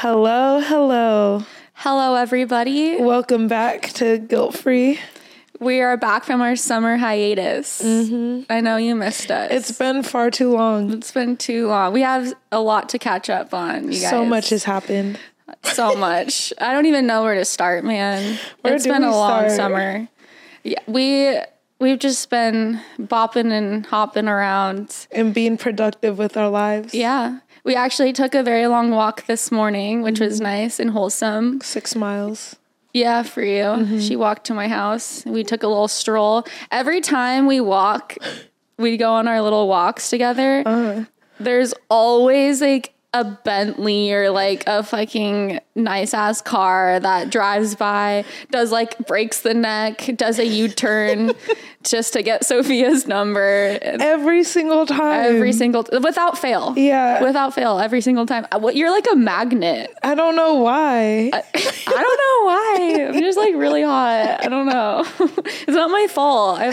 Hello, hello. Hello, everybody. Welcome back to Guilt Free. We are back from our summer hiatus. Mm-hmm. I know you missed us. It's been far too long. it's been too long. We have a lot to catch up on. You guys. So much has happened. so much. I don't even know where to start, man. Where it's been a long start? summer. Yeah, we we've just been bopping and hopping around. And being productive with our lives. Yeah. We actually took a very long walk this morning, which Mm-hmm. was nice and wholesome. Six miles. Yeah, for you. Mm-hmm. She walked to my house. We took a little stroll. Every time we walk, we go on our little walks together. Uh-huh. There's always like a Bentley or like a fucking nice ass car that drives by, does like breaks the neck, does a U turn just to get Sophia's number. Every single time. Every single without fail. Yeah. Without fail, every single time. Uh, What you're like a magnet. I don't know why. I don't know why. I'm just like really hot. I don't know. it's not my fault. I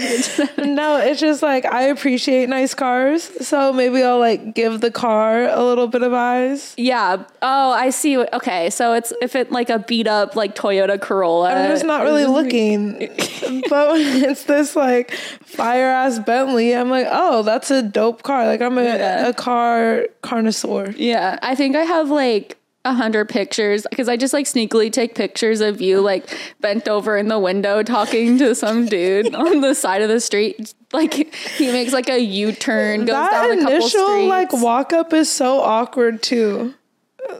no, it's just like I appreciate nice cars. So maybe I'll like give the car a little bit of eyes. yeah. Oh, I see. Okay, so it's if it like a beat up like Toyota Corolla. I'm just not really looking. but when it's this like fire ass Bentley, I'm like, oh, that's a dope car. Like I'm a, Yeah. a car connoisseur. Yeah, I think I have like a hundred pictures because I just like sneakily take pictures of you like bent over in the window talking to some dude on the side of the street. Like he makes like a U turn, goes that down a couple initial streets. like walk up is so awkward too.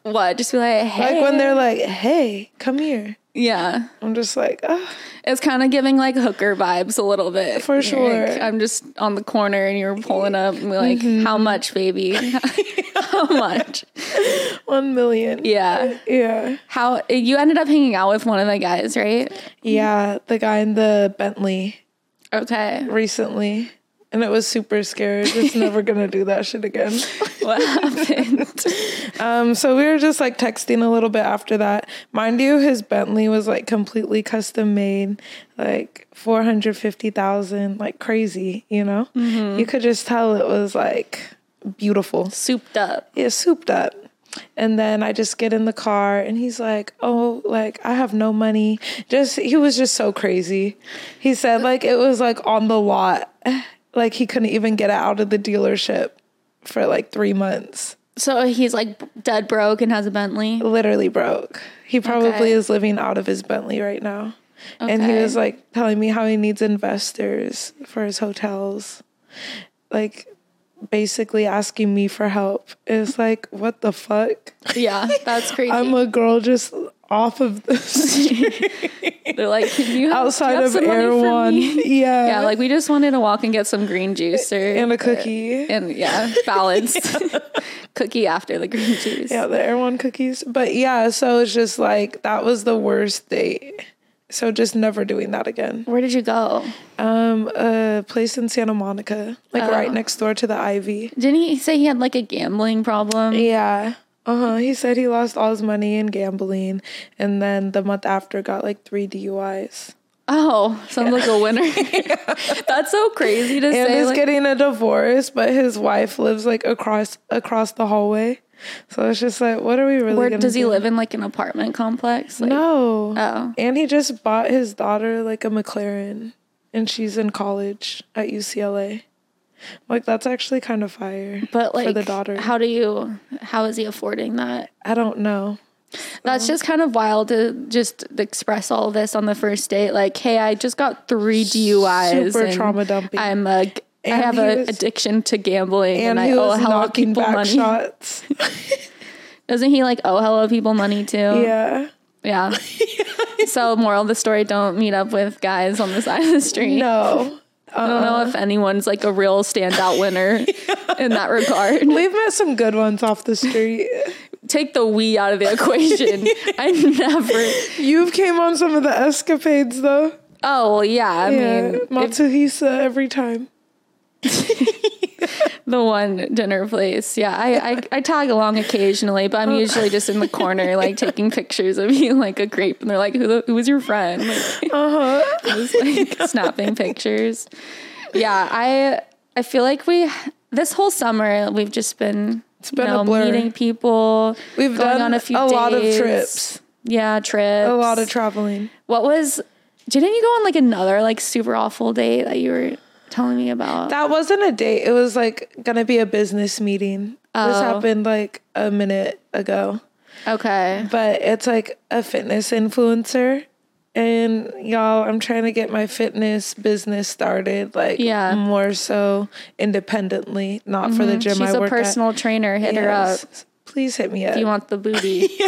what? Just be like, hey, Like when they're like, "Hey, come here." Yeah. I'm just like, oh, It's kind of giving like hooker vibes a little bit. For sure. like, I'm just on the corner and you're pulling up and we're like, Mm-hmm. how much, baby? how much? one million. Yeah. Yeah. How you ended up hanging out with one of the guys, right? Yeah, the guy in the Bentley Okay. recently. And it was super scared. Just never gonna do that shit again. What happened? Um, so we were just like texting a little bit after that. Mind you, his Bentley was like completely custom made, like four hundred fifty thousand, like crazy. You know, you could just tell it was like beautiful. Souped up. Yeah, souped up. And then I just get in the car and he's like, "Oh, like I have no money." Just he was just so crazy. He said like it was like on the lot. Like he couldn't even get out of the dealership for like 3 months. So he's like dead broke and has a Bentley. Literally broke. He probably Okay. is living out of his Bentley right now. Okay. And he was like telling me how he needs investors for his hotels. Like basically asking me for help. It's like, what the fuck? Yeah, that's crazy. I'm a girl just off of the street They're like, can you have, outside you of have money Erewhon. Yeah. Yeah, like we just wanted to walk and get some green juice or and a uh, cookie. and yeah, balanced cookie after the green juice. Yeah, the Air One cookies. But yeah, so it's just like that was the worst date. So just never doing that again. Where did you go? Um, a place in Santa Monica, like Oh. right next door to the Ivy. Didn't he say he had like a gambling problem? Yeah. Uh huh. He said he lost all his money in gambling, and then the month after got like three DUIs. Oh, sounds like a winner. That's so crazy to And say. And he's like- getting a divorce, but his wife lives like across across the hallway. So it's just like, what are we really? where does he do? live in like an apartment complex? Like, No. Oh. And he just bought his daughter like a McLaren, and she's in college at UCLA. Like that's actually kind of fire. But like for the daughter, how do you how is he affording that? I don't know. That's just kind of wild to just express all this on the first date. Like, hey, I just got three DUIs. Super trauma dumping. I'm a, I have an addiction to gambling, and, And I owe was hella knocking people back money. shots. Doesn't he like owe hella people money too? yeah. yeah. so, moral of the story: don't meet up with guys on the side of the street. No. I don't know if uh-uh. anyone's like a real standout winner in that regard. We've met some good ones off the street. Take the we out of the equation. I never. You've came on some of the escapades though. Oh well, yeah. I yeah, mean, if Matsuhisa every time. the one dinner place. Yeah, I, I I tag along occasionally, but I'm usually just in the corner, like taking pictures of you like a grape, and they're like, "Who, the- who was your friend?" Like, Uh huh. just like snapping pictures. Yeah, I I feel like we this whole summer we've just been It's been you know, a blur. meeting people. We've done on a few a lot of trips. Yeah, trips. A lot of traveling. What was? Didn't you go on like another like super awful date that you were telling me about? That wasn't a date. It was like gonna be a business meeting. This Oh. happened like a minute ago. okay. But it's like a fitness influencer. And y'all, I'm trying to get my fitness business started, like Yeah. Mm-hmm. more so independently, not for the gym She's I a personal trainer. Hit at. her up Please hit me up. if you want the booty.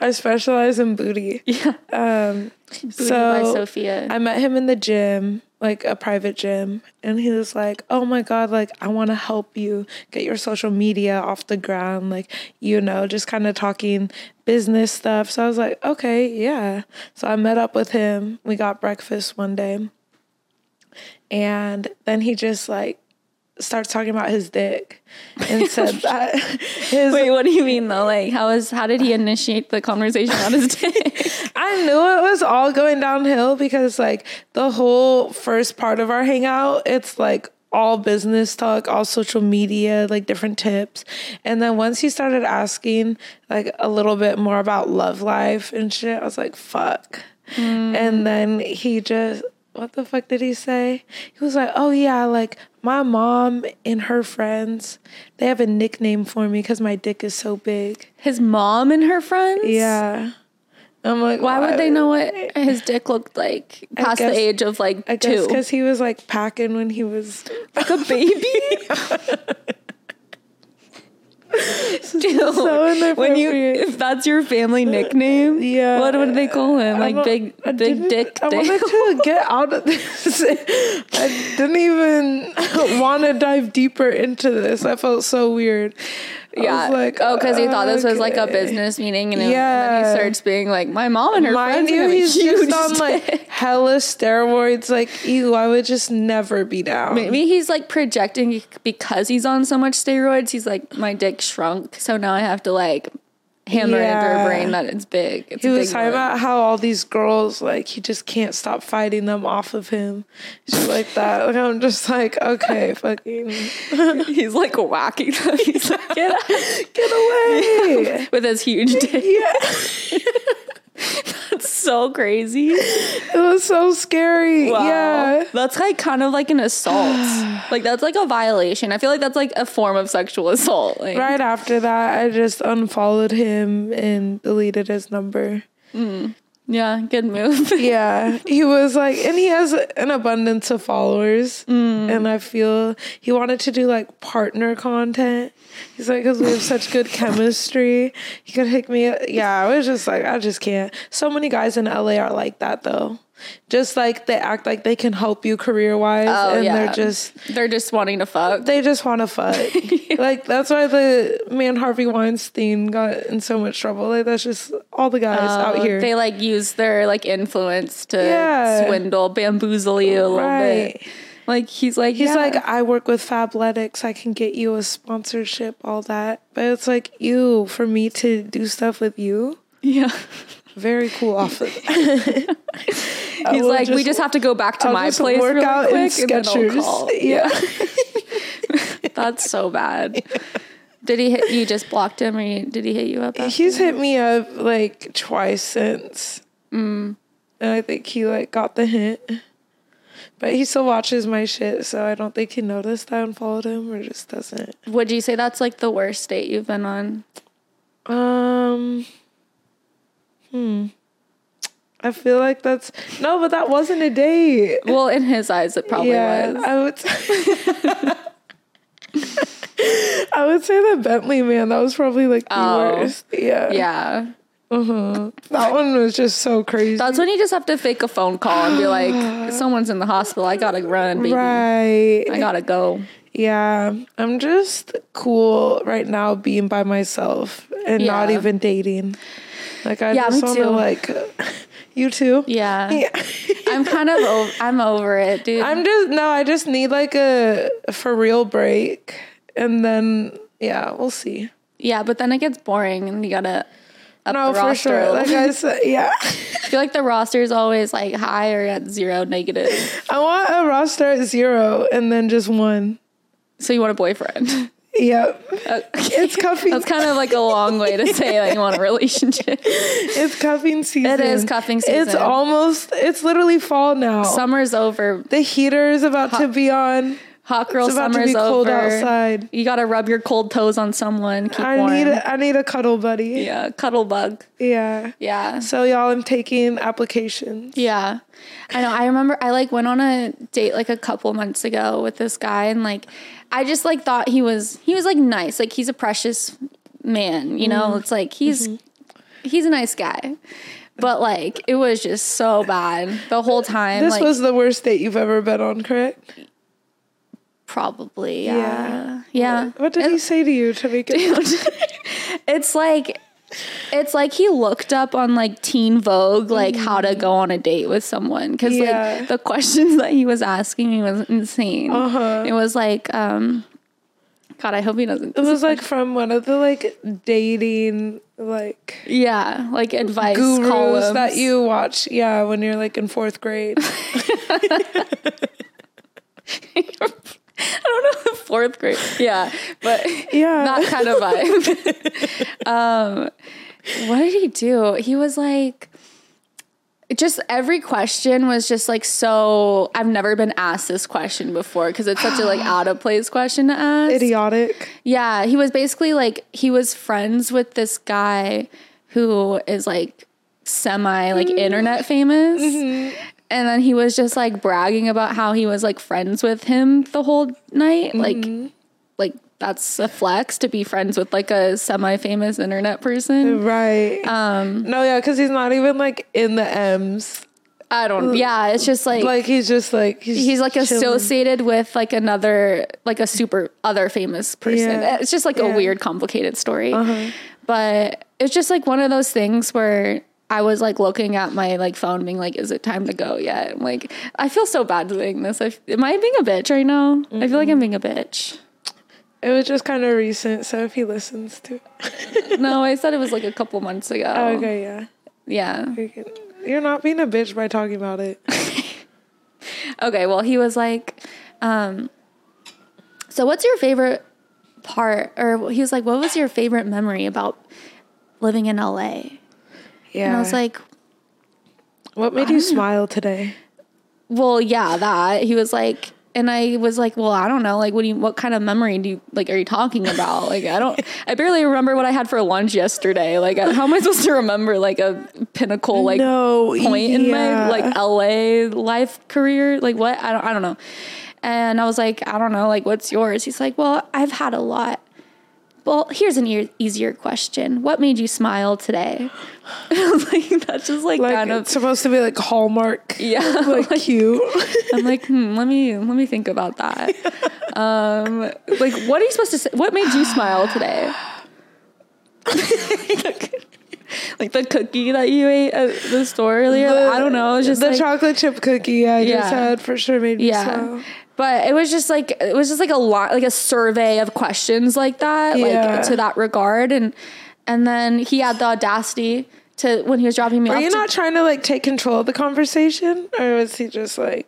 I specialize in booty. yeah. Um, Booty so by Sophia. I met him in the gym, like a private gym, and he was like, "Oh my god, like I want to help you get your social media off the ground, like you know, just kind of talking business stuff." So I was like, "Okay, yeah." So I met up with him. We got breakfast one day. And then he just like starts talking about his dick and said that his Wait, what do you mean though? Like, how is how did he initiate the conversation on his dick? I knew it was all going downhill because like the whole first part of our hangout, it's like all business talk, all social media, like different tips. And then once he started asking like a little bit more about love life and shit, I was like, fuck. Hmm. And then he just what the fuck did he say? He was like, "Oh yeah, like my mom and her friends, they have a nickname for me because my dick is so big." His mom and her friends. Yeah. I'm like, Why would they know what his dick looked like past guess- the age of like I two? because he was like packing when he was Like a baby. Dude, so when you if that's your family nickname, Yeah. what would they call him? Like big I big dick I dick. wanted to get out of this. I didn't even want to dive deeper into this. I felt so weird. Yeah. like, oh, because he thought this was like a business meeting, and, then- and then he starts being like, "My mom and her Mind friends you, he's huge just on like dick." hella steroids. Like, ew, I would just never be down. Maybe he's like projecting because he's on so much steroids. He's like, my dick shrunk, so now I have to like hammer into her brain that it's big. It's He was big talking about how all these girls, like, he just can't stop fighting them off of him. Shit like that. Like, I'm just like, okay, fucking He's like whacking them. He's like, get get away. with his huge dick. yeah. It's so crazy. It was so scary. Yeah. That's like kind of like an assault. like that's like a violation. I feel like that's like a form of sexual assault. Like, Right after that, I just unfollowed him and deleted his number. Mm. Yeah, good move. Yeah, he was like, and he has an abundance of followers, mm. and I feel he wanted to do like partner content. He's like, because we have such good chemistry, he could hook me. Up. Yeah, I was just like, I just can't. So many guys in LA are like that though. Just like they act like they can help you career wise, Oh, and yeah. they're just They're just wanting to fuck. they just want to fuck. Like that's why the man Harvey Weinstein got in so much trouble. Like that's just all the guys oh, out Oh, here. They like use their like influence to Yeah. swindle, bamboozle you a little Right. bit. Like he's like He's yeah. like, I work with Fabletics. I can get you a sponsorship, all that. But it's like, you for me to do stuff with you. yeah. Very cool off of He's like, we just have to go back to I'll my just place work really out in quick I'll Skechers. call. Yeah. That's so bad. Did he hit you? Just blocked him, or did he hit you up? He's hit me up like twice since. And I think he like got the hint. But he still watches my shit, so I don't think he noticed I unfollowed him or just doesn't. Would you say that's like the worst date you've been on? Um, hmm. I feel like that's no, but that wasn't a date. Well, in his eyes, it probably yeah, was. I would. I would say the Bentley man. That was probably like the Oh. worst. Yeah. Yeah. Uh-huh. That one was just so crazy. That's when you just have to fake a phone call and be like, someone's in the hospital. I gotta run, baby. right. I gotta go. Yeah. I'm just cool right now being by myself and not even dating. Like I Yeah, just want to like you too. Yeah. Yeah. I'm kind of over, I'm over it, dude. I'm just no, I just need like a for real break. And then yeah, we'll see. yeah, but then it gets boring and you gotta up No, for roster. sure. Like. I said, yeah. I feel like the roster is always like high or at zero negative. I want a roster at zero and then just one. So you want a boyfriend? Yep. It's cuffing. That's kind of like a long way to say that you want a relationship. It's cuffing season. It is cuffing season. It's almost. It's literally fall now. Summer's over. the heater is about to be on. Hot girl It's about to summer's be cold over. outside. You gotta rub your cold toes on someone. Keep I warm. need. A, I need a cuddle buddy. yeah, cuddle bug. Yeah. Yeah. So y'all, I'm taking applications. Yeah. I know. I remember I like went on a date like a couple months ago with this guy and like I just like thought he was he was like nice. Like he's a precious man, you know? Mm-hmm. It's like he's mm-hmm. he's a nice guy. But like it was just so bad the whole time. This like was the worst date you've ever been on, correct? probably Yeah. yeah. Yeah. What did he say to you to make it? It's like it's like he looked up on like Teen Vogue like how to go on a date with someone because Mm. Yeah. like the questions that he was asking me was insane. Uh-huh. It was like, um, God, I hope he doesn't. It was like from one of the like dating like yeah, like advice gurus columns that you watch. Yeah, when you're like in fourth grade. I don't know, fourth grade. Yeah, but Yeah. that kind of vibe. um, what did he do? He was like, just every question was just like so. I've never been asked this question before because it's such a like out of place question to ask. Idiotic. Yeah, he was basically like he was friends with this guy who is like semi like internet famous. And then he was just like bragging about how he was like friends with him the whole night. Like like that's a flex to be friends with like a semi famous internet person. Right. Um No, yeah, because he's not even like in the M's. I don't yeah, it's just like, Like he's just like he's, he's like chilling. associated with like another like a super other famous person. Yeah. It's just like Yeah. a weird complicated story. But it's just like one of those things where I was like looking at my like phone being like is it time to go yet? I'm like I feel so bad doing this. I, am I being a bitch right now? I feel like I'm being a bitch. It was just kind of recent, so if he listens to it. No, I said it was like a couple months ago. Okay, yeah. Yeah. You're not being a bitch by talking about it. Okay, well, he was like, um, so what's your favorite part? Or he was like, what was your favorite memory about living in LA? Yeah. And I was like, what made you smile today? well, yeah, that. He was like, and I was like, well, I don't know. Like, what do you, what kind of memory do you, like, are you talking about? Like, I don't, I barely remember what I had for lunch yesterday. Like, how am I supposed to remember, like, a pinnacle, like, no point in my like LA life career. Like what? I don't I don't know. And I was like, I don't know, like what's yours? He's like, Well, I've had a lot. Well, here's an e- easier question. What made you smile today? Like, that's just like, like kind it's of supposed to be like Hallmark, yeah. like cute. I'm like, hmm, let me let me think about that. Um, like, what are you supposed to say? What made you smile today? like the cookie that you ate at the store earlier. I don't know. It was just the like, chocolate chip cookie I Yeah. just had for sure made me yeah smile. But it was just like it was just like a lot like a survey of questions like that Yeah. like to that regard and and then he had the audacity to when he was dropping me off. Are you to- not trying to like take control of the conversation, or was he just like?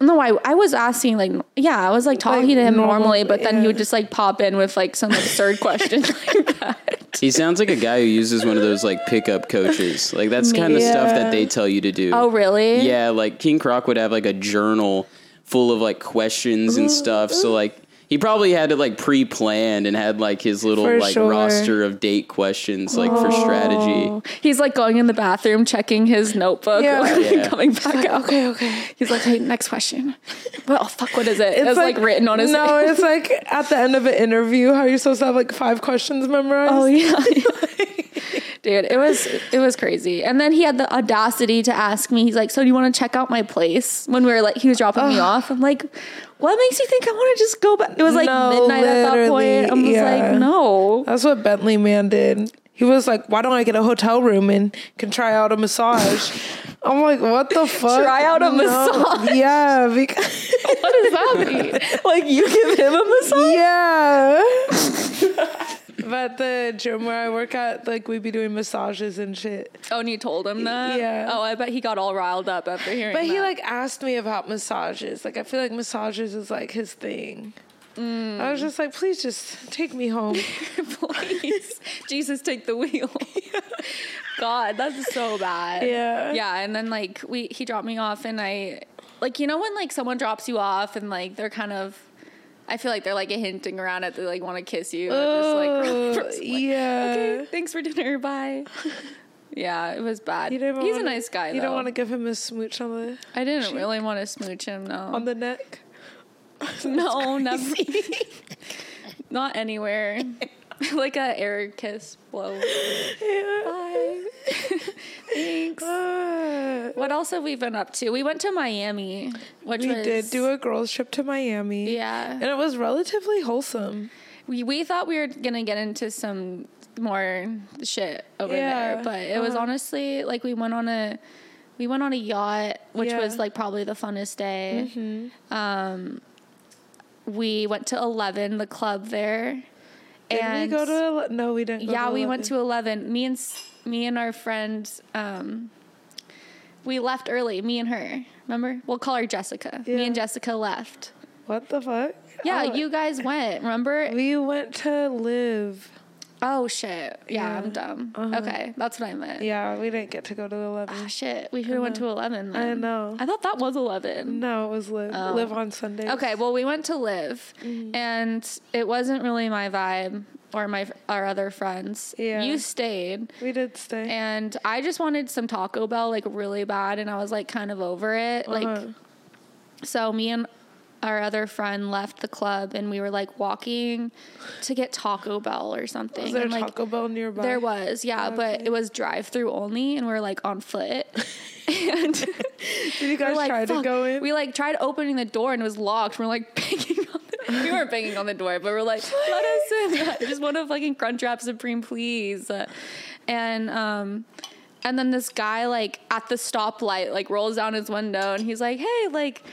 no I, I was asking like yeah i was like talking Like to him normal- normally but then he would just like pop in with like some absurd question like that He sounds like a guy who uses one of those like pickup coaches. Like that's kind of stuff that they tell you to do. oh really Yeah, like King Croc would have like a journal full of like questions and stuff. So like he probably had it like pre-planned and had like his little For like sure. roster of date questions like for strategy. he's like going in the bathroom checking his notebook Yeah. and Yeah. coming back out Okay, okay. he's like hey next question well fuck what is it it's, like, written on his No, it's like at the end of an interview, how are you're supposed to have like five questions memorized. Oh yeah. Dude, it was it was crazy. And then he had the audacity to ask me, he's like, So do you want to check out my place? When we were like he was dropping me off. I'm like, what makes you think I want to just go back? It was like No, midnight at that point. I was yeah. like, no. That's what Bentley Man did. He was like, "Why don't I get a hotel room and can try out a massage?" I'm like, "What the fuck? Try out a massage? Yeah, because What does that mean? like you give him a massage? yeah." But the gym where I work at, like, we'd be doing massages and shit. Oh, and you told him that? Yeah. Oh, I bet he got all riled up after hearing But he that. like asked me about massages. Like, I feel like massages is like his thing. I was just like, please just take me home. Please, Jesus, take the wheel. God, that's so bad. Yeah. Yeah, and then like we he dropped me off and I like you know when like someone drops you off and like they're kind of I feel like they're like hinting around at they like want to kiss you. Oh, just, like, oh, yeah. okay, thanks for dinner, bye. yeah, it was bad. He's wanna- a nice guy You though. don't want to give him a smooch on the I didn't really want to smooch him. No, on the neck. no, never. Not anywhere. like a air kiss blow. Yeah. Bye. Thanks. What else have we been up to? We went to Miami, which we was did do a girls trip to Miami. yeah. And it was relatively wholesome. We we thought we were gonna get into some more shit over Yeah, there, but it was uh-huh. honestly like we went on a we went on a yacht, which Yeah. Mm-hmm. was like probably the funnest day. Um, we went to Eleven, the club there, Did and we go to? No, we didn't. Go yeah, we went to Eleven. Me and me and our friend, um, we left early. Me and her. Remember? We'll call her Jessica. Yeah. Me and Jessica left. What the fuck? Yeah, Oh, you guys went. Remember? We went to LIV. Oh shit. Yeah, Yeah. I'm dumb. Uh-huh. Okay, that's what I meant. Yeah, we didn't get to go to eleven. Oh shit. We should have went to eleven. I know. I thought that was eleven. No, it was LIV. Oh. LIV on Sunday. Okay, well we went to LIV, Mm-hmm. and it wasn't really my vibe or my our other friends. Yeah. You stayed. We did stay. And I just wanted some Taco Bell like really bad, and I was like kind of over it. Uh-huh. Like, so me and our other friend left the club, and we were like walking to get Taco Bell or something. was there and, like, Taco Bell nearby? There was, yeah, but it was drive through only, and we are like on foot. and Did you guys like, try to go in? We like tried opening the door and it was locked. We're like banging on the We weren't banging on the door, but we're like, let us in. I just want a fucking Crunchwrap Supreme, please. And um and then this guy like at the stoplight like rolls down his window and he's like, hey, like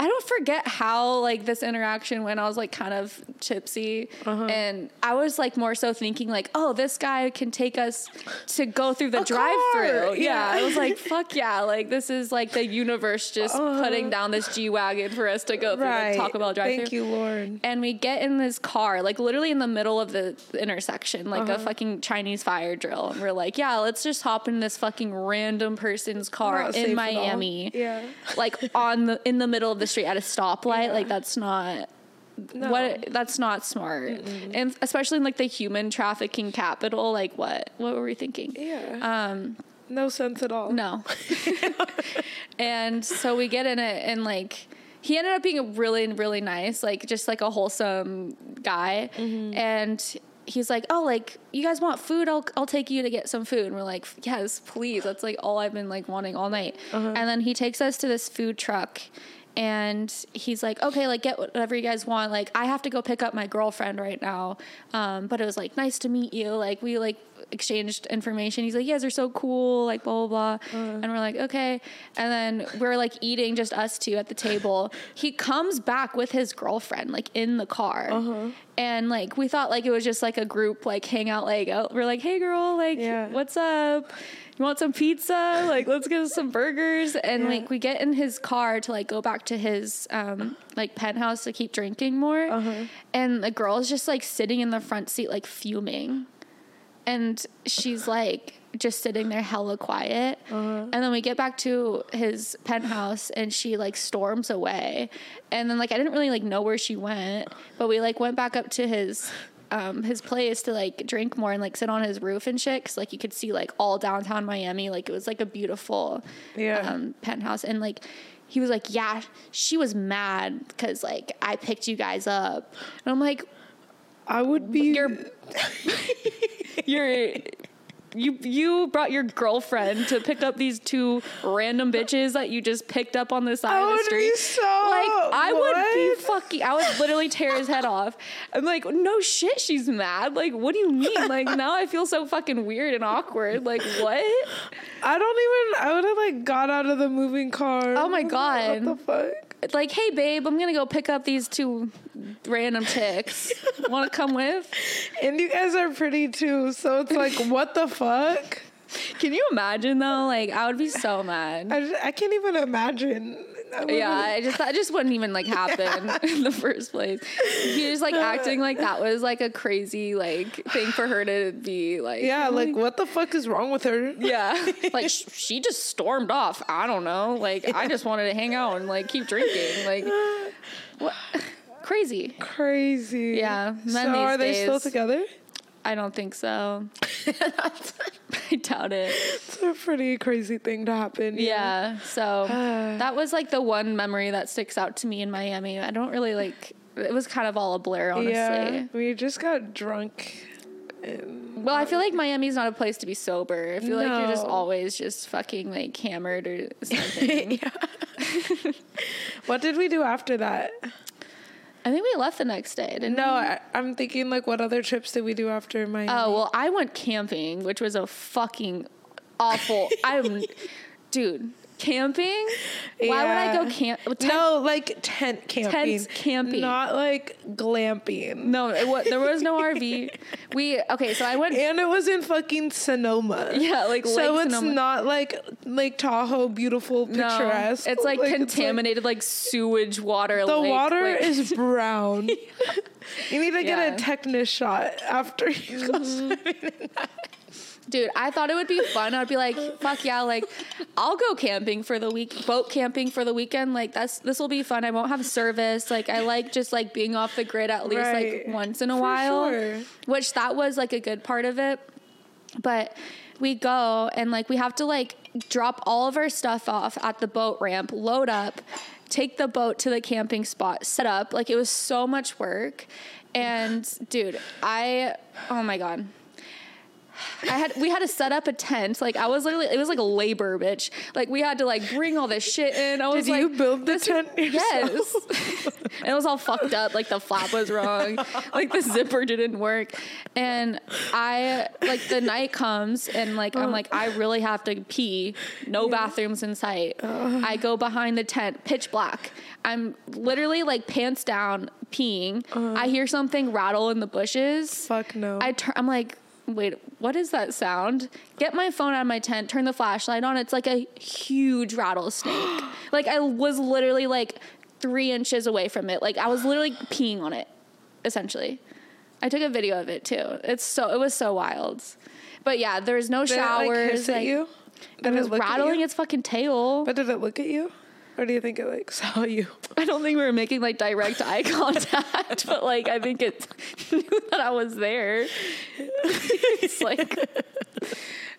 I don't forget how like this interaction went. I was like kind of tipsy, Uh-huh. and I was like more so thinking like, oh, this guy can take us to go through the A drive-through. Yeah. yeah. I was like, fuck yeah, like this is like the universe just putting down this G wagon for us to go through Uh-huh. right. the Taco Bell drive-through. Thank you, Lord. And we get in this car, like literally in the middle of the intersection, like Uh-huh. a fucking Chinese fire drill. And we're like, yeah, let's just hop in this fucking random person's car in. Miami. Yeah. Like on the in the middle of the street at a stoplight. Yeah. Like that's not No. what that's not smart. And especially in like the human trafficking capital, like what? What were we thinking? Yeah. Um no sense at all. no. and so we get in it and like he ended up being a really really nice, like just like a wholesome guy. And he's like, "Oh, like you guys want food? I'll I'll take you to get some food." And we're like, "Yes, please." That's like all I've been like wanting all night. And then he takes us to this food truck and he's like, okay, like get whatever you guys want. Like I have to go pick up my girlfriend right now. Um, but it was like nice to meet you. Like we like exchanged information. He's like, you guys are so cool. Like blah blah blah. And we're like, okay. And then we're like eating just us two at the table. He comes back with his girlfriend like in the car. And like we thought like it was just like a group like hangout. Like oh, we're like, hey girl, like Yeah. what's up? You want some pizza? Like, let's get some burgers. And Yeah. like, we get in his car to like go back to his um like penthouse to keep drinking more. Uh-huh. And the girl is just like sitting in the front seat, like fuming. And she's like just sitting there hella quiet. Uh-huh. And then we get back to his penthouse and she like storms away. And then like I didn't really like know where she went, but we like went back up to his um his place to like drink more and like sit on his roof and shit cuz like you could see like all downtown Miami like it was like a beautiful Yeah. um penthouse and like he was like, "Yeah, she was mad cuz like I picked you guys up." And I'm like, I would be. "You're you're you you brought your girlfriend to pick up these two random bitches that you just picked up on the side I of the street. be so. like I would be fucking I would literally tear his head off. I'm like, no shit, she's mad. Like, what do you mean? Like now I feel so fucking weird and awkward. Like what? I don't even. I would have like got out of the moving car. Oh my God. What the fuck? Like, hey babe, I'm gonna go pick up these two random chicks. Wanna come with? And you guys are pretty too, so it's like, what the fuck? Can you imagine though? Like I would be so mad. I, just- I can't even imagine. I Yeah, I just that just wouldn't even like happen in the first place. He was like acting like that was like a crazy like thing for her to be like. yeah. Like, what the fuck is wrong with her? Yeah, like sh- she just stormed off. I don't know. Like I just wanted to hang out and like keep drinking. Like what? Crazy. Crazy. Yeah, So are they still together? I don't think so. I doubt it. It's a pretty crazy thing to happen. Yeah. So that was like the one memory that sticks out to me in Miami. I don't really like. It was kind of all a blur, honestly. Yeah. We just got drunk. Well, I feel like Miami's not a place to be sober. I feel like you're just always just fucking like hammered or something. Yeah. what did we do after that? I think we left the next day, didn't No, we? I, I'm thinking like, what other trips did we do after Miami? Oh well, I went camping, which was a fucking awful. I'm, dude, camping. Why would I go camp? tent- no, like tent camping. Tent camping. Not like glamping. no, it wa- there was no RV. We okay, so I went. And it was in fucking Sonoma. Yeah, like so Lake it's Sonoma. not like Lake Tahoe, beautiful, picturesque. No, it's like it's contaminated, like, sewage water. the lake, water like- is brown. you need to get Yeah. Mm-hmm. a tetanus shot after you go swimming. Dude, I thought it would be fun. I'd be like, fuck yeah, like I'll go camping for the week, boat camping for the weekend. Like that's this will be fun. I won't have service. Like I like just like being off the grid at least Right. like once in a For while. sure. Which that was like a good part of it. But we go and like we have to like drop all of our stuff off at the boat ramp, load up, take the boat to the camping spot, set up. Like it was so much work. And dude, I oh my god. I had we had to set up a tent. Like I was literally it was like a labor, bitch. Like we had to like bring all this shit in. I was Did like, you build the this- tent? Yes. and it was all fucked up. Like the flap was wrong. like the zipper didn't work. And I like the night comes and like I'm like I really have to pee. No bathrooms in sight. I go behind the tent, pitch black. I'm literally like pants down peeing. Uh. I hear something rattle in the bushes. Fuck no. I turn. I'm like, wait, what is that sound? Get my phone out of my tent. Turn the flashlight on. It's like a huge rattlesnake. like I was literally like three inches away from it. Like I was literally peeing on it, essentially. I took a video of it too. It's so it was so wild. But yeah, there's no Did it, like, showers. hiss at like, you? It Did was look at rattling you? its fucking tail. But did it look at you? Or do you think it like saw you? I don't think we were making like direct eye contact, but like I think it knew that I was there. it's like,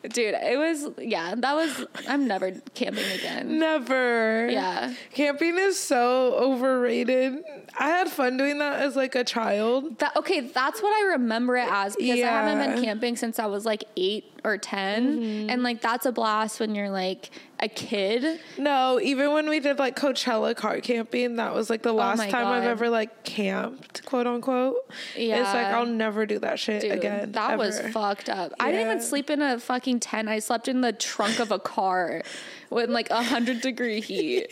dude, it was yeah. That was I'm never camping again. Never. Yeah. Camping is so overrated. I had fun doing that as like a child. That okay, that's what I remember it as because I haven't been camping since I was like eight or 10 mm-hmm. and like that's a blast when you're like a kid. No, even when we did like Coachella car camping, that was like the oh last Oh time I've ever like camped, quote unquote. Yeah. It's like I'll never do that shit Dude, again. that was fucked up. I didn't even sleep in a fucking tent. I slept in the trunk of a car with like a hundred degree heat,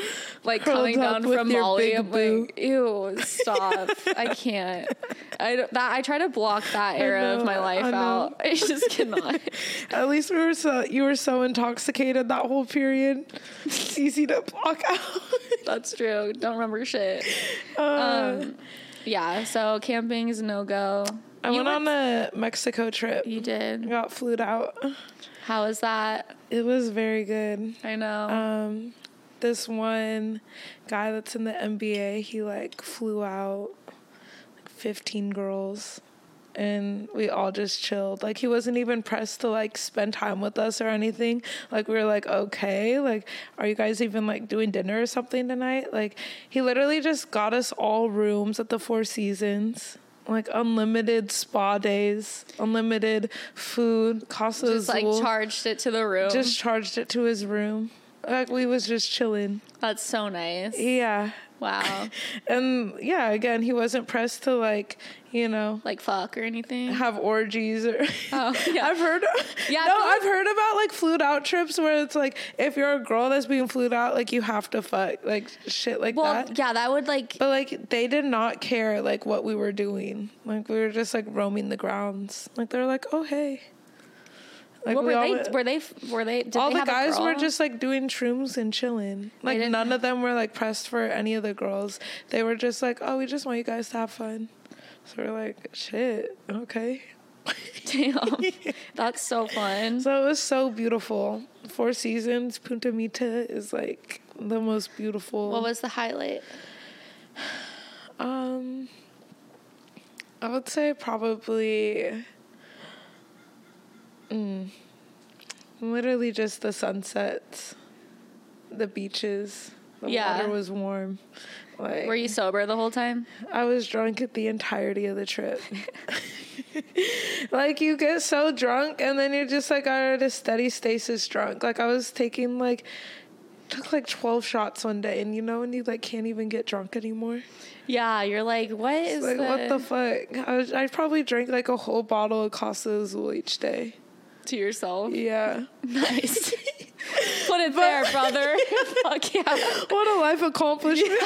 like Curled coming down from Molly. I'm boo. like, ew, stop! I can't. I don't- that I try to block that era know, of my life I out. I just cannot. At least we were so you were so intoxicated that whole period. It's easy to block out. That's true. Don't remember shit. Uh, Um, yeah. So camping is no go. I went on a Mexico trip. You did. Got flued out. How was that? It was very good. I know. Um, this one guy that's in the NBA, he like flew out like 15 girls and we all just chilled. Like he wasn't even pressed to like spend time with us or anything. Like we were like, "Okay, like are you guys even like doing dinner or something tonight?" Like he literally just got us all rooms at the Four Seasons. Like unlimited spa days, unlimited food, Casa just like Azul. charged it to the room. just charged it to his room. Like we was just chilling. That's so nice. Yeah. Wow. And yeah, again, he wasn't pressed to like, you know, like fuck or anything. have orgies or Oh, yeah. I've heard Yeah, No, I've heard about like flued out trips where it's like if you're a girl that's being flued out, like you have to fuck, like shit like that well, that. yeah, that would like But like they did not care like what we were doing. Like we were just like roaming the grounds. Like they're like, "Oh, hey." Like what we were all they? Were they? Were they? Did all they the have a guys were just like doing shrooms and chilling. Like none of them were like pressed for any of the girls. They were just like, "Oh, we just want you guys to have fun." So we're like, "Shit, okay." Damn, that's so fun. So it was so beautiful. Four seasons. Punta Mita is like the most beautiful. What was the highlight? Um, I would say probably, mm, literally just the sunsets, the beaches. The Yeah. water was warm. Like Were you sober the whole time? I was drunk at the entirety of the trip. like you get so drunk and then you're just like at a steady stasis drunk. Like I was taking like took like 12 shots one day and you know when you like can't even get drunk anymore Yeah, you're like, what is like the, what the fuck i was, i probably drank like a whole bottle of Costa Azul each day to yourself? yeah Nice. Put it there, brother. Fuck yeah. what a life accomplishment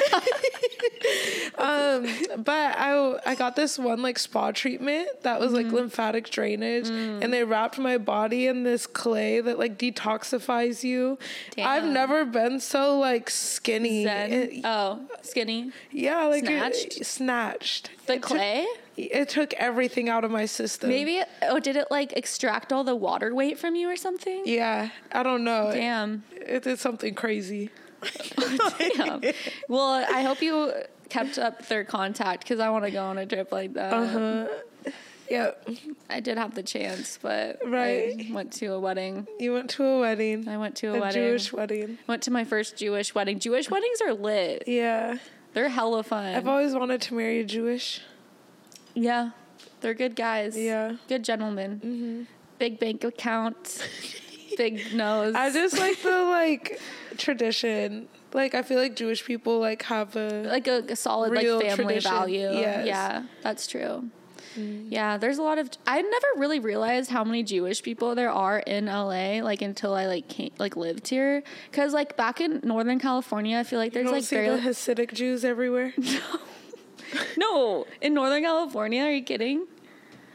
um but i i got this one like spa treatment that was Mm-hmm. like lymphatic drainage Mm. and they wrapped my body in this clay that like detoxifies you i've never been so like skinny It- oh, skinny. yeah like Snatched? snatched The clay? It took everything out of my system Maybe. It, oh, did it like extract all the water weight from you or something? yeah i don't know Damn. it did something crazy Damn. Well, I hope you kept up their contact because I want to go on a trip like that. uh-huh yeah I did have the chance, but Right. I went to a wedding. you went to a wedding I went to a, a wedding. jewish wedding Went to my first Jewish wedding. Jewish weddings are lit. yeah They're hella fun. I've always wanted to marry a Jewish. Yeah, they're good guys. Yeah. good gentlemen. Mm-hmm. Big bank account. big nose. I just like the like tradition. Like I feel like Jewish people like have a like a, a solid like family tradition. value. Yes. Yeah, that's true. Mm-hmm. Yeah, there's a lot of. I never really realized how many Jewish people there are in LA, like until I like came, like lived here. Cause like back in Northern California, I feel like there's like very the Hasidic Jews everywhere. no in Northern California. Are you kidding?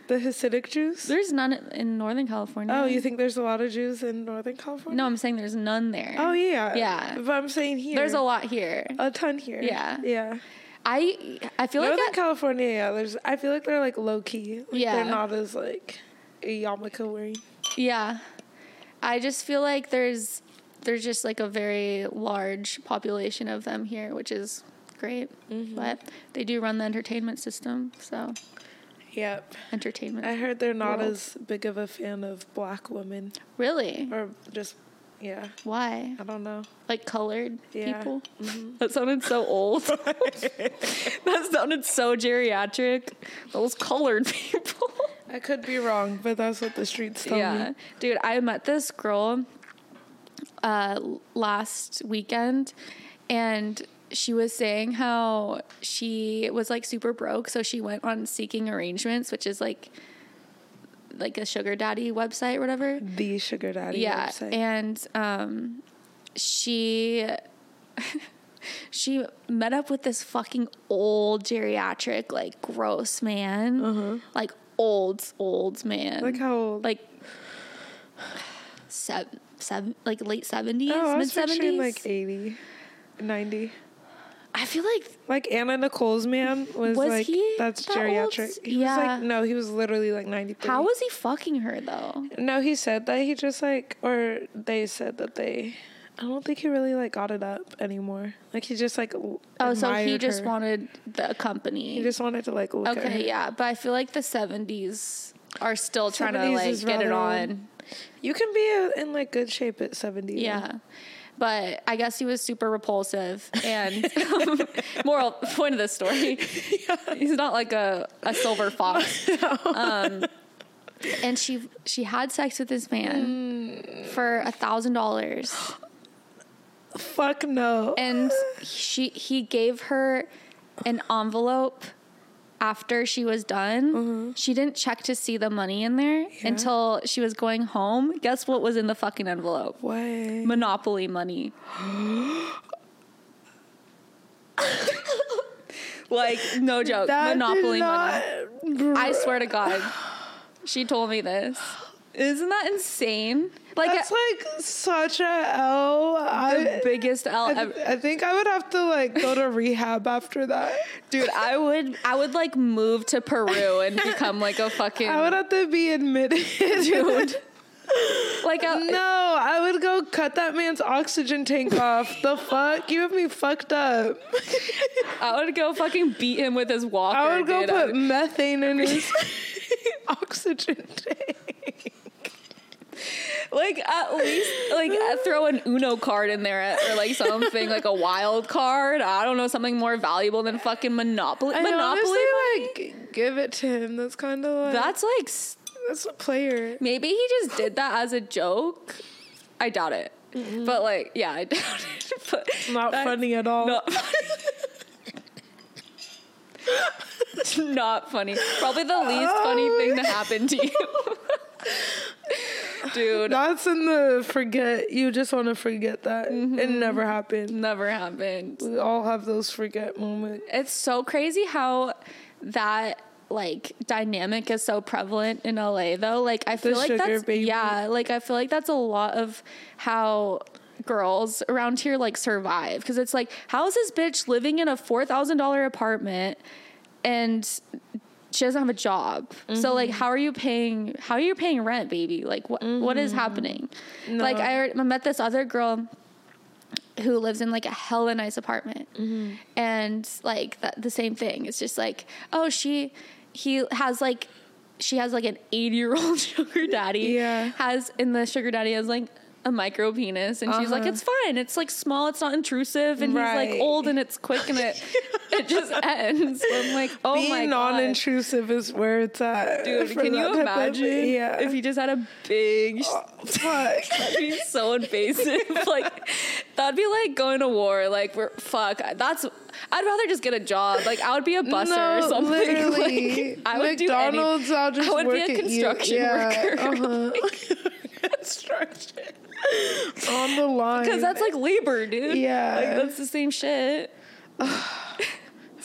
the Hasidic Jews. There's none in Northern California. Oh, you think there's a lot of Jews in Northern California? No, I'm saying there's none there. Oh yeah. Yeah. But I'm saying here. there's a lot here. a ton here. Yeah. Yeah. I I feel Northern like I, California, yeah. There's. I feel like they're like low key. Like, Yeah. They're not as like a yarmulke wearing. Yeah. I just feel like there's there's just like a very large population of them here, which is great. Mm-hmm. But they do run the entertainment system, so Yep. entertainment. I heard they're not World. as big of a fan of black women, really? or just yeah. Why? I don't know. Like colored Yeah. people? That sounded so old. that sounded so geriatric. Those colored people. I could be wrong, but that's what the streets tell yeah me. dude i met this girl uh last weekend and she was saying how she was like super broke so she went on seeking arrangements which is like like a sugar daddy website or whatever The sugar daddy yeah website. and um she she met up with this fucking old geriatric like gross man like old old man Uh-huh. like how old? like seven, seven like late seventies, oh, mid seventies. like 80, 90. I feel like Like Anna Nicole's man was, Was like he that's that old? geriatric. He Yeah. was like no, he was literally like ninety three. how was he fucking her though? No, he said that he just like, or they said that they. I don't think he really like got it up anymore. Like he just like. Oh, so he just her. wanted the company. He just wanted to like look okay, yeah, but I feel like the seventies are still trying to like get it on. You can be uh, in like good shape at seventy. Yeah. But I guess he was super repulsive. And moral point of the story, he's not like a, a silver fox. Um, and she she had sex with this man for a thousand dollars. Fuck no. And she he gave her an envelope after she was done. Mm-hmm. She didn't check to see the money in there until she was going home. Guess what was in the fucking envelope? what? Monopoly money. like no joke, That Monopoly money. I swear to God, she told me this. Isn't that insane? Like That's a- like such a L. the I, biggest L I, ever. I think I would have to like go to rehab after that. Dude, I would I would like move to Peru and become like a fucking I would have to be admitted. dude. Like a No, I would go cut that man's oxygen tank off. The fuck? You have me fucked up. I would go fucking beat him with his walker. I would go dude. put I'd- methane in his oxygen tank. Like at least like uh, throw an Uno card in there or like something like a wild card. I don't know something more valuable than fucking Monopoly. I Monopoly. honestly like give it to him. That's kind of like that's like that's a player. maybe he just did that as a joke. I doubt it. But like, yeah, I doubt it. But Not that- funny at all. Not Not funny. Probably the least funny thing to happen to you. Dude, That's in the forget. You just want to forget that. Mm-hmm. It never happened. never happened. We all have those forget moments. It's so crazy how that like dynamic is so prevalent in LA though. Like I feel like that's baby. yeah, like I feel like that's a lot of how girls around here like survive because it's like how is this bitch living in a $4,000 apartment and she doesn't have a job. So like mm-hmm. how are you paying how are you paying rent, baby? Like what what is mm-hmm. happening? Like I, I met this other girl who lives in like a hella nice apartment mm-hmm. and like that the same thing it's just like oh she he has like she has like an 80 year old sugar daddy Yeah. has in the sugar daddy has like a micro penis and she's like Uh-huh. it's fine it's like small it's not intrusive and he's like old and it's quick and it it just ends i'm like oh my Being god non-intrusive is where it's at. Dude, can you imagine yeah. if he just had a big Fuck. That'd be so invasive. like that'd be like going to war. Like we're fuck. That's. I'd rather just get a job. Like I would be a busser or something. literally. Like, I would McDonald's, do any, I'll just I would work be a construction Yeah, worker. Uh-huh. construction. On the line. Because that's like labor, dude. Yeah. Like that's the same shit. but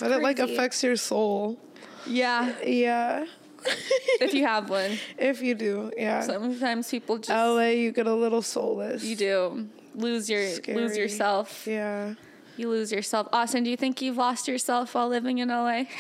it like affects your soul. Yeah. Yeah. If you have one. If you do, yeah. Sometimes people just LA, you get a little soulless. you do lose your lose yourself. Yeah. You lose yourself. Austin, do you think you've lost yourself while living in LA?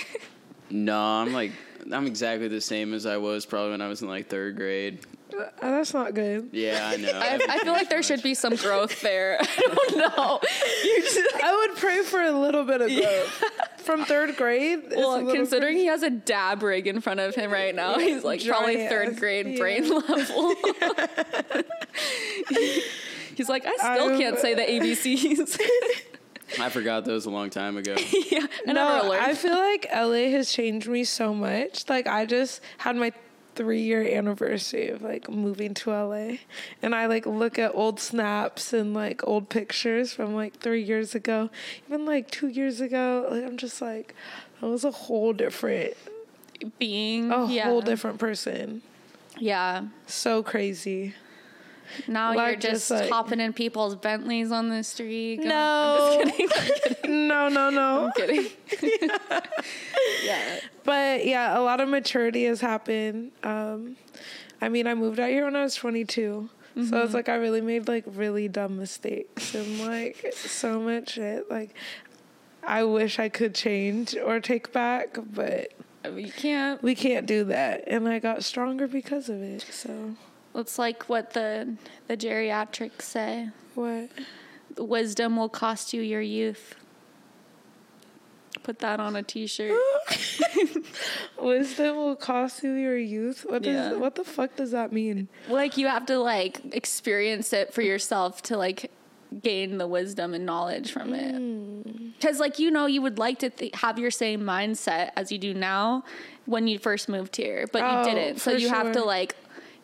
No, I'm like I'm exactly the same as I was probably when I was in like third grade. Uh, that's not good. Yeah, I know. I, I feel like there should be some growth there. I don't know. Just- I would pray for a little bit of growth. From third grade? well, little considering he has a dab rig in front of him right now, he's like probably Giant third ass- grade yeah. brain level. he's like, I still I'm- can't say the ABCs. I forgot those a long time ago. yeah, I No, learned. I feel like LA has changed me so much. Like I just had my three year anniversary of like moving to LA. And I like look at old snaps and like old pictures from like three years ago. Even like two years ago. Like I'm just like I was a whole different Being a yeah. whole different person. Yeah. So crazy. Now you're just just, like- hopping in people's Bentleys on the street. going- No. I'm just kidding. I'm kidding. No, no, no. I'm kidding. yeah. But yeah, a lot of maturity has happened. Um, I mean, I moved out here when I was 22. So it's like I really made like really dumb mistakes and like so much shit. Like I wish I could change or take back, but You can't. we can't do that. And I got stronger because of it. So It's like what the the geriatrics say. what? Wisdom will cost you your youth. Put that on a t-shirt. Wisdom will cost you your youth. What does Yeah. what the fuck does that mean? like you have to like experience it for yourself to like gain the wisdom and knowledge from Hmm. it. Because like you know, you would like to th- have your same mindset as you do now when you first moved here, but Oh, you didn't. So you have to like.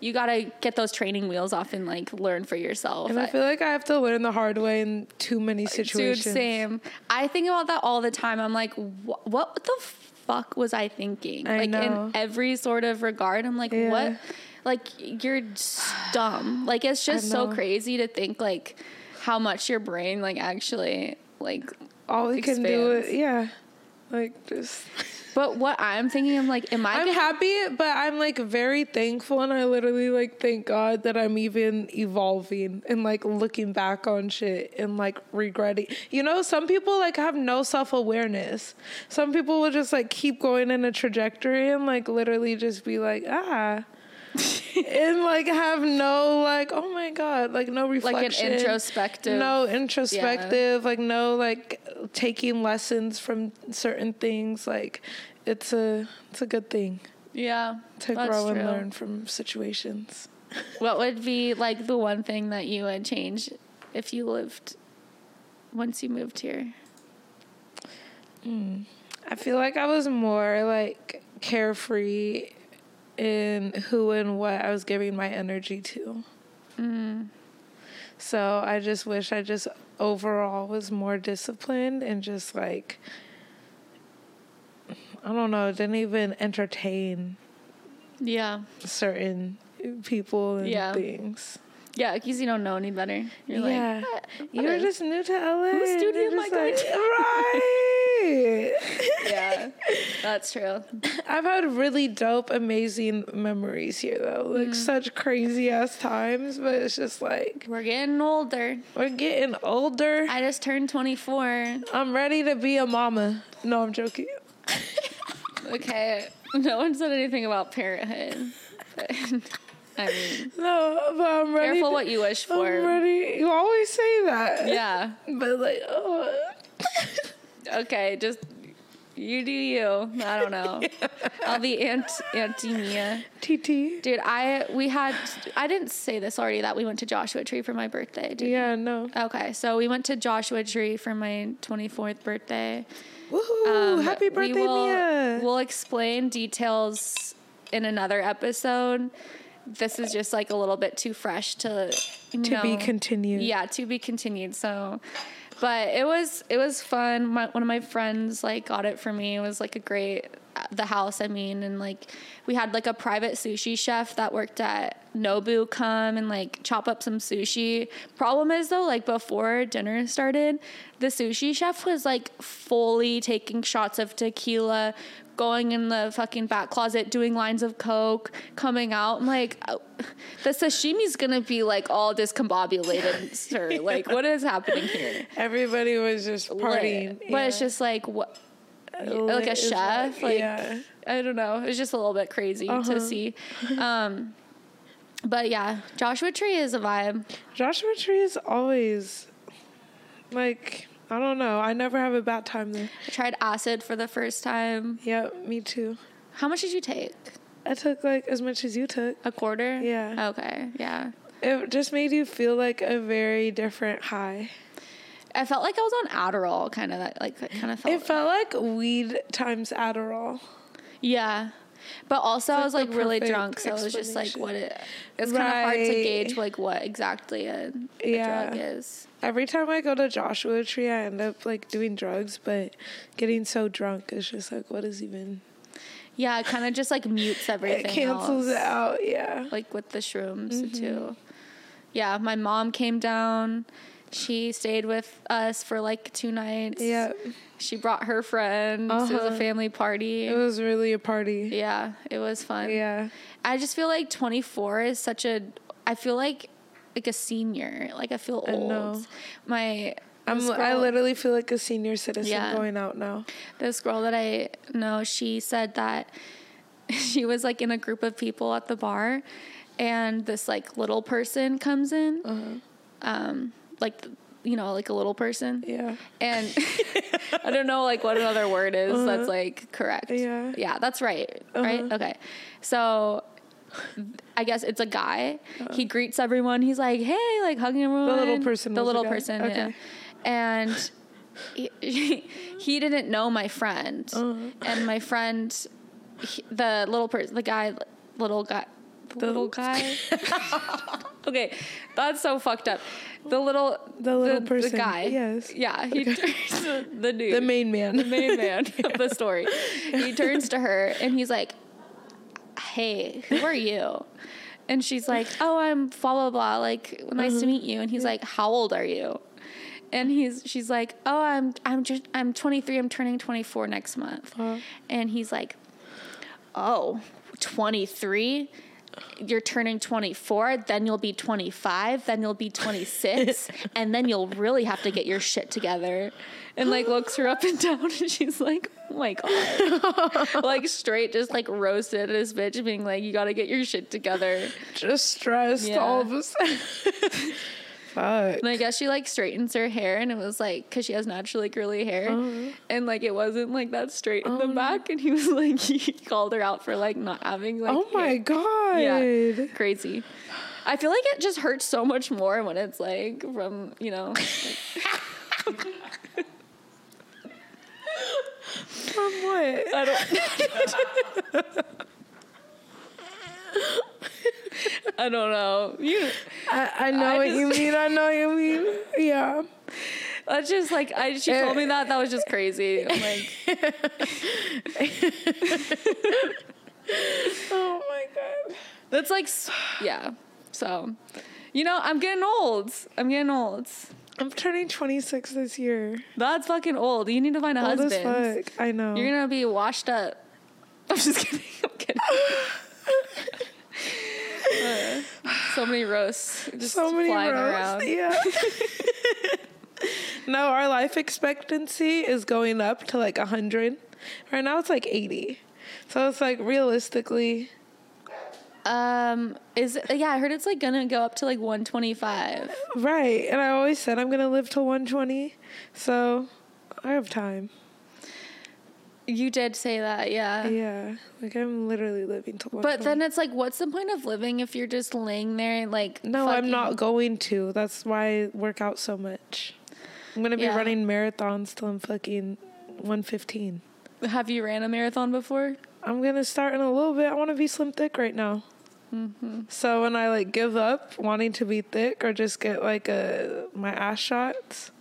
You gotta get those training wheels off and like learn for yourself. And I feel like I have to learn the hard way in too many situations. Dude, same. I think about that all the time. I'm like, wh- what the fuck was I thinking? I like know. in every sort of regard. I'm like, Yeah. what? Like you're dumb. Like it's just so crazy to think like how much your brain like actually like all we can do expands. it yeah like just But what I'm thinking, I'm like, am I? I'm gonna- happy, but I'm like very thankful, and I literally like thank God that I'm even evolving and like looking back on shit and like regretting. You know, some people like have no self awareness. Some people will just like keep going in a trajectory and like literally just be like, ah. and like have no like oh my god like no reflection Like an introspective- no introspective like no like taking lessons from certain things like it's a it's a good thing yeah, to grow and true. learn from situations. What would be like the one thing that you would change if you lived once you moved here? Hmm. I feel like I was more like carefree in who and what I was giving my energy to. Mm. So I just wish I just overall was more disciplined and just like I don't know, didn't even entertain Yeah, certain people and Yeah. things. yeah, because you don't know any better. You're yeah, like, you were just new to LA. Whose and studio you're am I like, to? Yeah, that's true. I've had really dope, amazing memories here though. Like Mm. such crazy ass times, but it's just like We're getting older. we're getting older. I just turned 24. I'm ready to be a mama. No, I'm joking. Okay, no one said anything about parenthood. I mean, No, but I'm ready. careful to- what you wish I'm for. ready. You always say that. Yeah. But like, oh. Okay, just you do you. I don't know. I'll be Aunt Auntie Mia. TT. Dude, I we had I didn't say this already that we went to Joshua Tree for my birthday. Dude. Yeah, no. Okay, so we went to Joshua Tree for my 24th birthday. Woohoo! Um, Happy we birthday, will, Mia. We'll explain details in another episode. This is just like a little bit too fresh to to be continued. Yeah, to be continued. So, but it was it was fun. My, one of my friends like got it for me. It was like a great uh, the house. I mean, and like we had like a private sushi chef that worked at Nobu come and like chop up some sushi. Problem is though, like before dinner started, the sushi chef was like fully taking shots of tequila. Going in the fucking back closet, doing lines of coke, coming out. I'm like, oh, the sashimi's gonna be like all discombobulated, sir. Like, what is happening here? Everybody was just partying. Lit. But it's just like what, like a chef. Like, yeah. I don't know. It's just a little bit crazy Uh-huh. to see. Um, but yeah, Joshua Tree is a vibe. Joshua Tree is always like I don't know. I never have a bad time there. I tried acid for the first time. Yeah, me too. How much did you take? I took like as much as you took. A quarter? Yeah. Okay. Yeah. It just made you feel like a very different high. I felt like I was on Adderall, kind of that, like, that kind of felt. It felt like weed times Adderall. yeah. But also, I was like really drunk, so it was just like what it. It's kind of hard to gauge like what exactly a, a Yeah. drug is. Every time I go to Joshua Tree, I end up like doing drugs, but getting so drunk is just like, what is even? Yeah, it kind of just like mutes everything. It cancels else. out. Yeah. Like with the shrooms Mm-hmm. too. Yeah, my mom came down. She stayed with us for like two nights. Yeah. She brought her friends. It was Uh-huh. a family party. It was really a party. yeah, it was fun. Yeah. I just feel like 24 is such a. I feel like like a senior. Like I feel I old. know. My. I'm, this I literally feel like a senior citizen Yeah. going out now. this girl that I know, she said that she was like in a group of people at the bar, and this like little person comes in, Uh-huh. um, like you know, like a little person, Yeah. and I don't know like what another word is that's like correct. Uh-huh. Yeah. yeah, that's right. Right, Uh-huh. okay, so. I guess it's a guy. He greets everyone. He's like, "Hey," like hugging everyone. Uh-huh. little person The little person. Okay. Yeah. And he, he didn't know my friend, Uh-huh. and my friend, he- the little person, the guy, little guy, the little guy. okay, that's so fucked up. The little, The little the person, guy. yes. Yeah, he turns to the dude, The main man. the main man of the story. He turns to her and he's like, "Hey, who are you?" And she's like, "Oh, I'm blah blah blah. Like, nice Uh-huh. to meet you." And he's like, "How old are you?" and he's she's like, "Oh, I'm I'm just I'm 23. I'm turning 24 next month." And he's like, "Oh, 23? You're turning 24, then you'll be 25, then you'll be 26, and then you'll really have to get your shit together." And like looks her up and down and she's like, "Oh my god." like straight just like roasted this bitch being like, "You got to get your shit together." Just stressed Yeah. all of a sudden. Fuck. And I guess she like straightens her hair, and it was like because she has naturally curly hair, Uh-huh. and like it wasn't like that straight in the back. And he was like, he called her out for like not having like. oh my hair. god. Yeah, crazy. I feel like it just hurts so much more when it's like from you know. like- From what? I don't. I don't know. You. I, I know I what you mean. I know what you mean. Yeah. That's just like I. She told me that. That was just crazy. I'm like, Oh my god. that's like, yeah. So, you know, I'm getting old. I'm getting old. I'm turning 26 this year. That's fucking old. You need to find a Old husband. I know. You're gonna be washed up. I'm just kidding. I'm kidding. Uh, so many roasts just so many flying roasts. around. Yeah. no, our life expectancy is going up to like 100. Right now it's like 80. So it's like realistically, Um, is it, yeah, I heard it's like gonna go up to like 125. right. And I always said I'm to live till 120. So I have time. You did say that, yeah. Yeah. Like I'm literally living till 120. But then it's like, what's the point of living if you're just laying there and like? No, I'm not going to. That's why I work out so much. I'm gonna be Yeah. running marathons till I'm fucking 115. Have you ran a marathon before? I'm gonna start in a little bit. I want to be slim thick right now. Mm-hmm. So when I like give up wanting to be thick or just get like a my ass shots,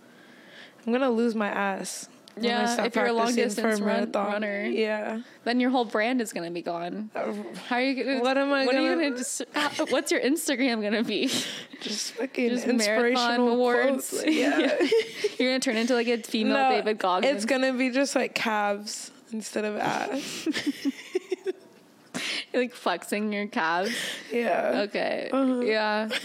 I'm gonna lose my ass. Yeah, if you're a long distance run- runner. Yeah. Then your whole brand is gonna be gone. How are you gonna? What am I What are you gonna- gonna? How- what's your Instagram gonna be? Just fucking Just marathon inspirational awards. quotes. Yeah. You're gonna turn into like a female No, David Goggins. It's gonna be just like calves instead of ass. You're, like flexing your calves. yeah. Okay. Uh-huh. Yeah.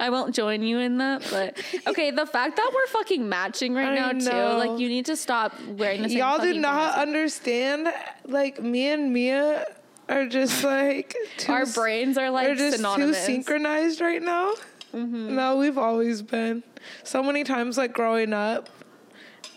I won't join you in that, but okay. The fact that we're fucking matching right I now too, like you need to stop wearing the same. Y'all do not understand. Like me and Mia are just like too, Our brains are like just synonymous. Mm-hmm. too synchronized right now. No, we've always been. So many times, like growing up,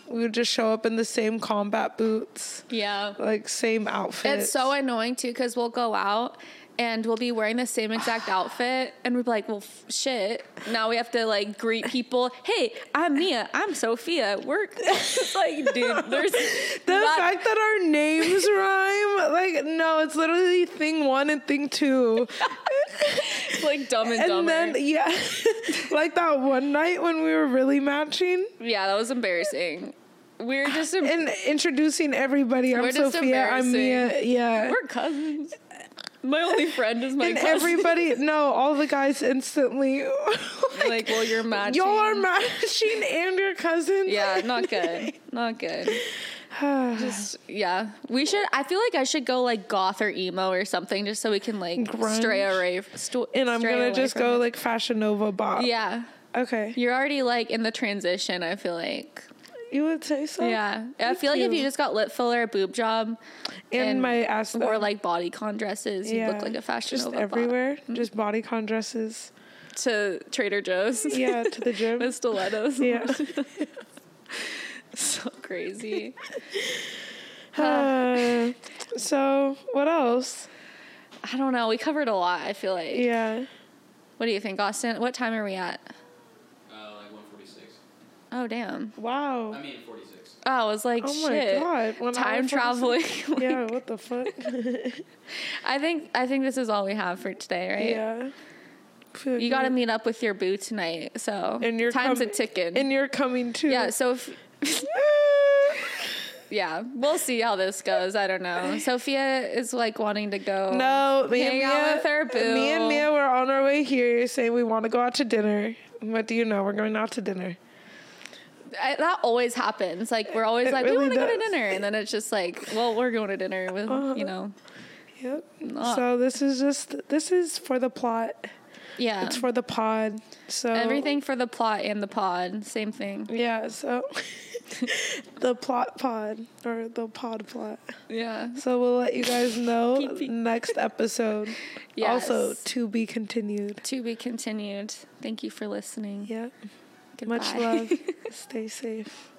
we would just show up in the same combat boots, yeah. like same outfit. It's so annoying too because we'll go out and we'll be wearing the same exact outfit and we'll be like, well, f- shit. Now we have to like greet people. Hey, I'm Mia. I'm Sophia. We're it's like, dude, there's the that- fact that our names rhyme, like no, it's literally thing one and thing two, like dumb and, dumb. and dumber. then yeah, like that one night when we were really matching. yeah, that was embarrassing. We're just em- and introducing everybody. I'm Sophia. I'm Mia. Yeah. we're cousins. My only friend is my and cousin. everybody, no, all the guys instantly. like, well, you're matching. y'all are matching and your cousins. Yeah, not good. Not good. Just yeah, we should. I feel like I should go like goth or emo or something, just so we can like Grunge. stray away. St- and I'm gonna just go it. like Fashion Nova Bob. Yeah, Okay. you're already like in the transition. I feel like. You would say so. Yeah, I feel like if you. just got lip filler, a boob job, And, my ass. or like bodycon dresses, you look like a fashion Just Nova bot. everywhere. Just bodycon dresses. to Trader Joe's. Yeah, to the gym. with stilettos. yeah. so crazy. Uh, so what else? I don't know. We covered a lot. I feel like. Yeah. What do you think, Austin? What time are we at? Like 146. Oh damn. Wow. I mean 46. Oh, I was like, Oh my shit. god. One hour, Time traveling. Like, yeah. What the fuck? I think I think this is all we have for today, right? yeah. Feel You got to meet up with your boo tonight. So And you're time's com- a ticking. And you're coming too. yeah. So if, yeah, we'll see how this goes. I don't know. Sophia is like wanting to go. no, me and Mia, out with her boo. me and Mia were on our way here saying we want to go out to dinner. What do you know? We're going out to dinner. I, that always happens. Like we're always It like, really we want to go to dinner, and then it's just like, well, we're going to dinner with uh-huh. you know, Yep. Not- So this is just this is for the plot. yeah, It's for the pod. So everything for the plot and the pod, same thing. Yeah. So the plot pod or the pod plot. Yeah, So we'll let you guys know next episode. Yes. Also to be continued. to be continued. Thank you for listening. Yep. Goodbye. Much love. Stay safe.